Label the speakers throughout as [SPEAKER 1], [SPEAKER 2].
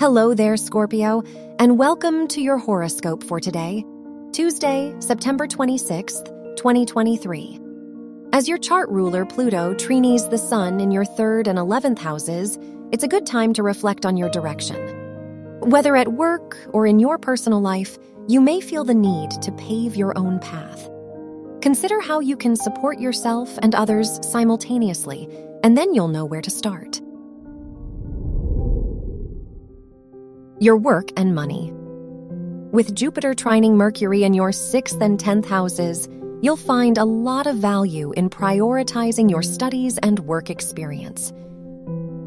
[SPEAKER 1] Hello there, Scorpio, and welcome to your horoscope for today, Tuesday, September 26th, 2023. As your chart ruler, Pluto, trines the sun in your third and 11th houses, it's a good time to reflect on your direction. Whether at work or in your personal life, you may feel the need to pave your own path. Consider how you can support yourself and others simultaneously, and then you'll know where to start. Your work and money. With Jupiter trining Mercury in your sixth and tenth houses, you'll find a lot of value in prioritizing your studies and work experience.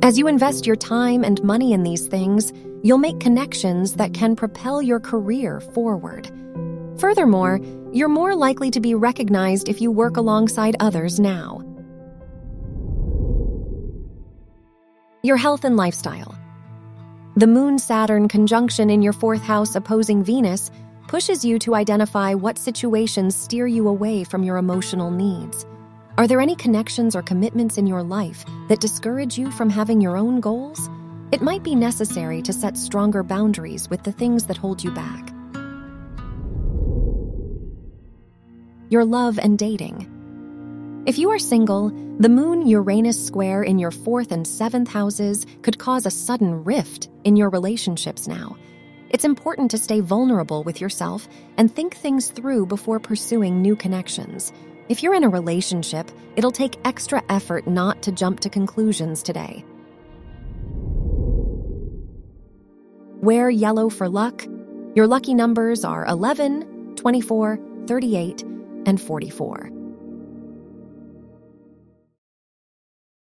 [SPEAKER 1] As you invest your time and money in these things, you'll make connections that can propel your career forward. Furthermore, you're more likely to be recognized if you work alongside others now. Your health and lifestyle. The Moon Saturn conjunction in your fourth house opposing Venus pushes you to identify what situations steer you away from your emotional needs. Are there any connections or commitments in your life that discourage you from having your own goals? It might be necessary to set stronger boundaries with the things that hold you back. Your love and dating. If you are single, the Moon Uranus square in your fourth and seventh houses could cause a sudden rift in your relationships now. It's important to stay vulnerable with yourself and think things through before pursuing new connections. If you're in a relationship, it'll take extra effort not to jump to conclusions today. Wear yellow for luck. Your lucky numbers are 11, 24, 38, and 44.